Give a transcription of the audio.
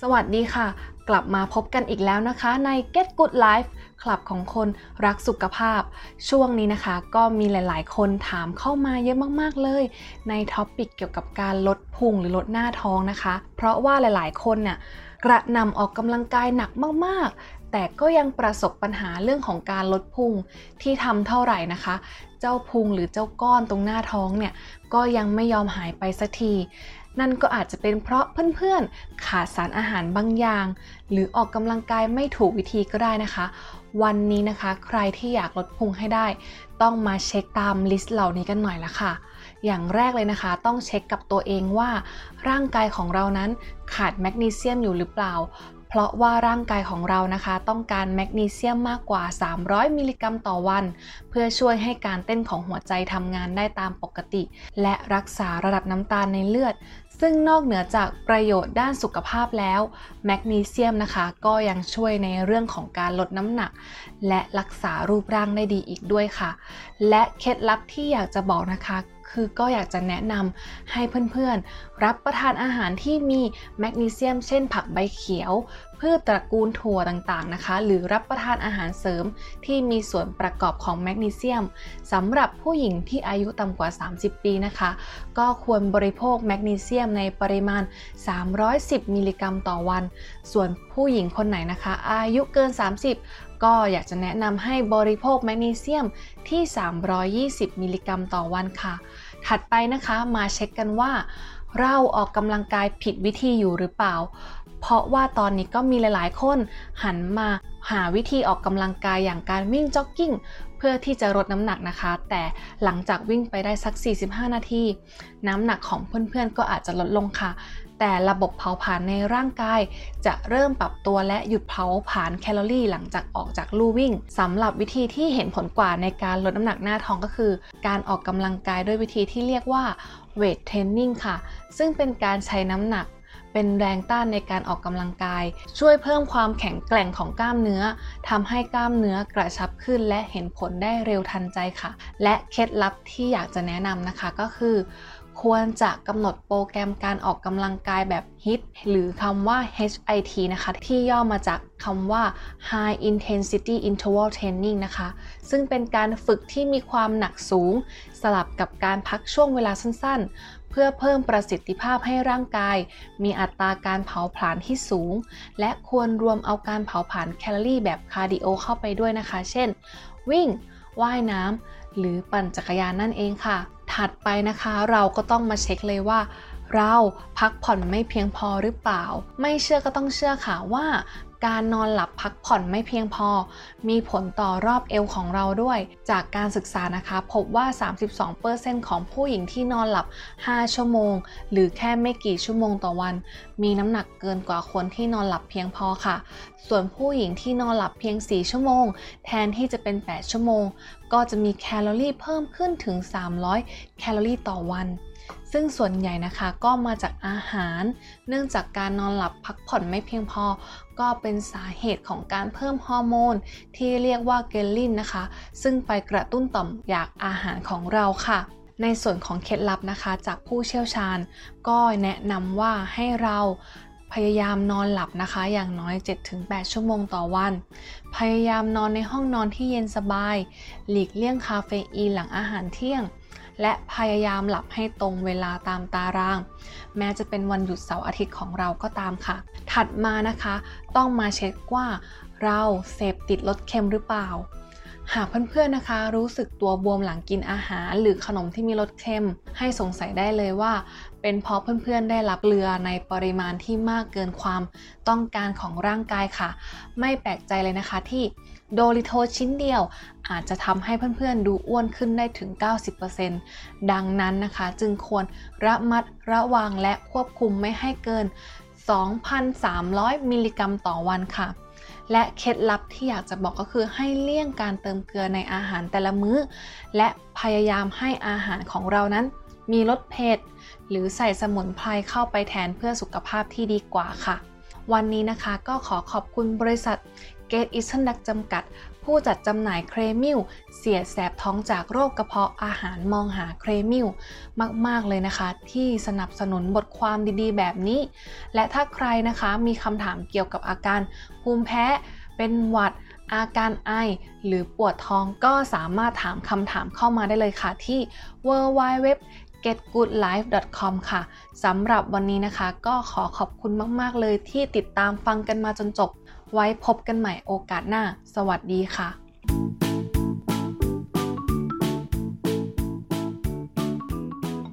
สวัสดีค่ะ กลับมาพบกันอีกแล้วนะคะ ใน Get Good Life คลับของคนรักสุขภาพ ช่วงนี้นะคะ ก็มีหลาย ๆ คนถามเข้ามาเยอะมากๆเลย ใน topic เกี่ยวกับการลดพุงหรือลดหน้าท้องนะคะ เพราะว่าหลาย ๆ คนเนี่ย กระหน่ำออกกำลังกายหนักมากๆ แต่ก็ยังประสบปัญหาเรื่องของการลดพุงที่ทำเท่าไหร่นะคะ เจ้าพุงหรือเจ้าก้อนตรงหน้าท้องเนี่ยก็ยังไม่ยอมหายไปสักทีนั่นก็อาจจะเป็นเพราะเพื่อนๆ ขาดสารอาหารบางอย่าง หรือออกกำลังกายไม่ถูกวิธีก็ได้นะคะ วันนี้นะคะ ใครที่อยากลดพุงให้ได้ ต้องมาเช็คตาม list เหล่านี้กันหน่อยละค่ะ อย่างแรกเลยนะคะ ต้องเช็คกับตัวเองว่า ร่างกายของเรานั้นขาดแมกนีเซียมอยู่หรือเปล่า เพราะว่าร่างกายของเรานะคะ ต้องการแมกนีเซียมมากกว่า 300 มิลลิกรัมต่อวัน เพื่อช่วยให้การเต้นของหัวใจทำงานได้ตามปกติ และรักษาระดับน้ำตาลในเลือด ซึ่งนอกเหนือจากประโยชน์ด้านสุขภาพแล้ว แมกนีเซียมนะคะ ก็ยังช่วยในเรื่องของการลดน้ำหนัก และรักษารูปร่างได้ดีอีกด้วยค่ะ และเคล็ดลับที่อยากจะบอกนะคะ คือก็อยากจะแนะนำให้เพื่อนๆ รับประทานอาหารที่มีแมกนีเซียม เช่นผักใบเขียวพืชตระกูลถั่วต่างๆนะคะ หรือรับประทานอาหารเสริมที่มีส่วนประกอบของแมกนีเซียมสำหรับผู้หญิงที่อายุต่ำกว่า 30 ปีนะคะ ก็ควรบริโภคแมกนีเซียมในปริมาณ 310 มิลลิกรัมต่อวัน ส่วนผู้หญิงคนไหนนะคะ อายุเกิน 30ก็อยากจะแนะนำให้บริโภคแมกนีเซียมที่ 320 มิลลิกรัมต่อวันค่ะ ถัดไปนะคะมาเช็คกันว่า เราออกกำลังกายผิดวิธีอยู่หรือเปล่า เพราะว่าตอนนี้ก็มีหลายๆ คนหันมาหาวิธีออกกำลังกายอย่างการวิ่งจ็อกกิ้งเพื่อที่จะลดน้ำหนักนะคะ แต่หลังจากวิ่งไปได้สัก 45 นาที น้ำหนักของเพื่อนๆ ก็อาจจะลดลงค่ะ แต่ระบบเผาผลาญในร่างกาย จะเริ่มปรับตัวและหยุดเผาผลาญแคลอรี่ หลังจากออกจากลู่วิ่งสำหรับวิธีที่เห็นผลกว่าในการลดน้ำหนักหน้าท้องก็คือ การออกกำลังกายด้วยวิธีที่เรียกว่าเวทเทรนนิ่งค่ะ ซึ่งเป็นการใช้น้ำหนัก เป็นแรงต้านในการออกกำลังกาย ช่วยเพิ่มความแข็งแกร่งของกล้ามเนื้อทำให้กล้ามเนื้อกระชับขึ้น และเห็นผลได้เร็วทันใจค่ะ และเคล็ดลับที่อยากจะแนะนำนะคะก็คือ ควรจะกำหนดโปรแกรมการออกกำลังกายแบบ HIIT หรือคำว่า HIT นะคะ ที่ย่อมาจากคำว่า High Intensity Interval Training นะคะ ซึ่งเป็นการฝึกที่มีความหนักสูง สลับกับการพักช่วงเวลาสั้นๆ เพื่อเพิ่มประสิทธิภาพให้ร่างกาย มีอัตราการเผาผลาญที่สูง และควรรวมเอาการเผาผลาญแคลอรี่แบบคาร์ดิโอเข้าไปด้วยนะคะ เช่น วิ่ง ว่ายน้ำหรือปั่นจักรยานนั่นเองค่ะ ถัดไปนะคะ เราก็ต้องมาเช็คเลยว่าเราพักผ่อนไม่เพียงพอหรือเปล่า ไม่เชื่อก็ต้องเชื่อค่ะว่า การนอนหลับพักผ่อนไม่เพียงพอ มีผลต่อรอบเอวของเราด้วย จากการศึกษานะคะพบว่า 32%ของผู้หญิงที่นอนหลับ 5 ชั่วโมง หรือแค่ไม่กี่ชั่วโมงต่อวัน มีน้ำหนักเกินกว่าคนที่นอนหลับเพียงพอค่ะ ส่วนผู้หญิงที่นอนหลับเพียง 4 ชั่วโมง แทนที่จะเป็น 8 ชั่วโมง ก็จะมีแคลอรี่เพิ่มขึ้นถึง 300 แคลอรี่ต่อวัน ซึ่งส่วนใหญ่นะคะก็มาจากอาหาร เนื่องจากการนอนหลับพักผ่อนไม่เพียงพอ ก็เป็นสาเหตุของการเพิ่มฮอร์โมน ที่เรียกว่าเกลลินนะคะ ซึ่งไปกระตุ้นต่อมอยากอาหารของเราค่ะในส่วนของเคล็ดลับนะคะจากผู้เชี่ยวชาญ ก็แนะนำว่าให้เราพยายามนอนหลับนะคะ อย่างน้อย 7-8 ชั่วโมงต่อวัน พยายามนอนในห้องนอนที่เย็นสบาย หลีกเลี่ยงคาเฟอีนหลังอาหารเที่ยง และพยายามหลับให้ตรงเวลาตามตาราง แม้จะเป็นวันหยุดเสาร์อาทิตย์ของเราก็ตามค่ะ ถัดมานะคะ ต้องมาเช็คว่าเราเสพติดรสเค็มหรือเปล่า หากเพื่อนๆนะคะ รู้สึกตัวบวมหลังกินอาหาร หรือขนมที่มีรสเค็ม ให้สงสัยได้เลยว่า เป็นเพราะเพื่อนๆได้รับเกลือในปริมาณที่มากเกินความต้องการของร่างกายค่ะ ไม่แปลกใจเลยนะคะที่โดริโทชิ้นเดียว อาจจะทำให้เพื่อนๆดูอ้วนขึ้นได้ถึง 90%ดังนั้นนะคะ จึงควรระมัดระวังและควบคุมไม่ให้เกิน 2,300 มิลลิกรัมต่อวันค่ะ และเคล็ดลับที่อยากจะบอกก็คือให้เลี่ยงการเติมเกลือในอาหารแต่ละมื้อ และพยายามให้อาหารของเรานั้น มีรสเผ็ดหรือใส่สมุนไพรเข้าไปแทนเพื่อสุขภาพที่ดีกว่าค่ะ วันนี้นะคะก็ขอขอบคุณบริษัท Gate Eastern Duck จำกัด ผู้จัดจำหน่ายเครมิลเสียแสบท้องจากโรคกระเพาะอาหารมองหาเครมิลมาก ๆ เลยนะคะ ที่สนับสนุนบทความดีๆ แบบนี้ และถ้าใครนะคะมีคำถามเกี่ยวกับอาการภูมิแพ้ เป็นหวัดอาการไอ หรือปวดท้องก็สามารถถามคำถามเข้ามาได้เลยค่ะที่ w w w getgoodlife.com ค่ะสำหรับวันนี้นะคะ ก็ขอขอบคุณมาก ๆ เลยที่ติดตามฟังกันมาจนจบ ไว้พบกันใหม่โอกาสหน้า สวัสดีค่ะ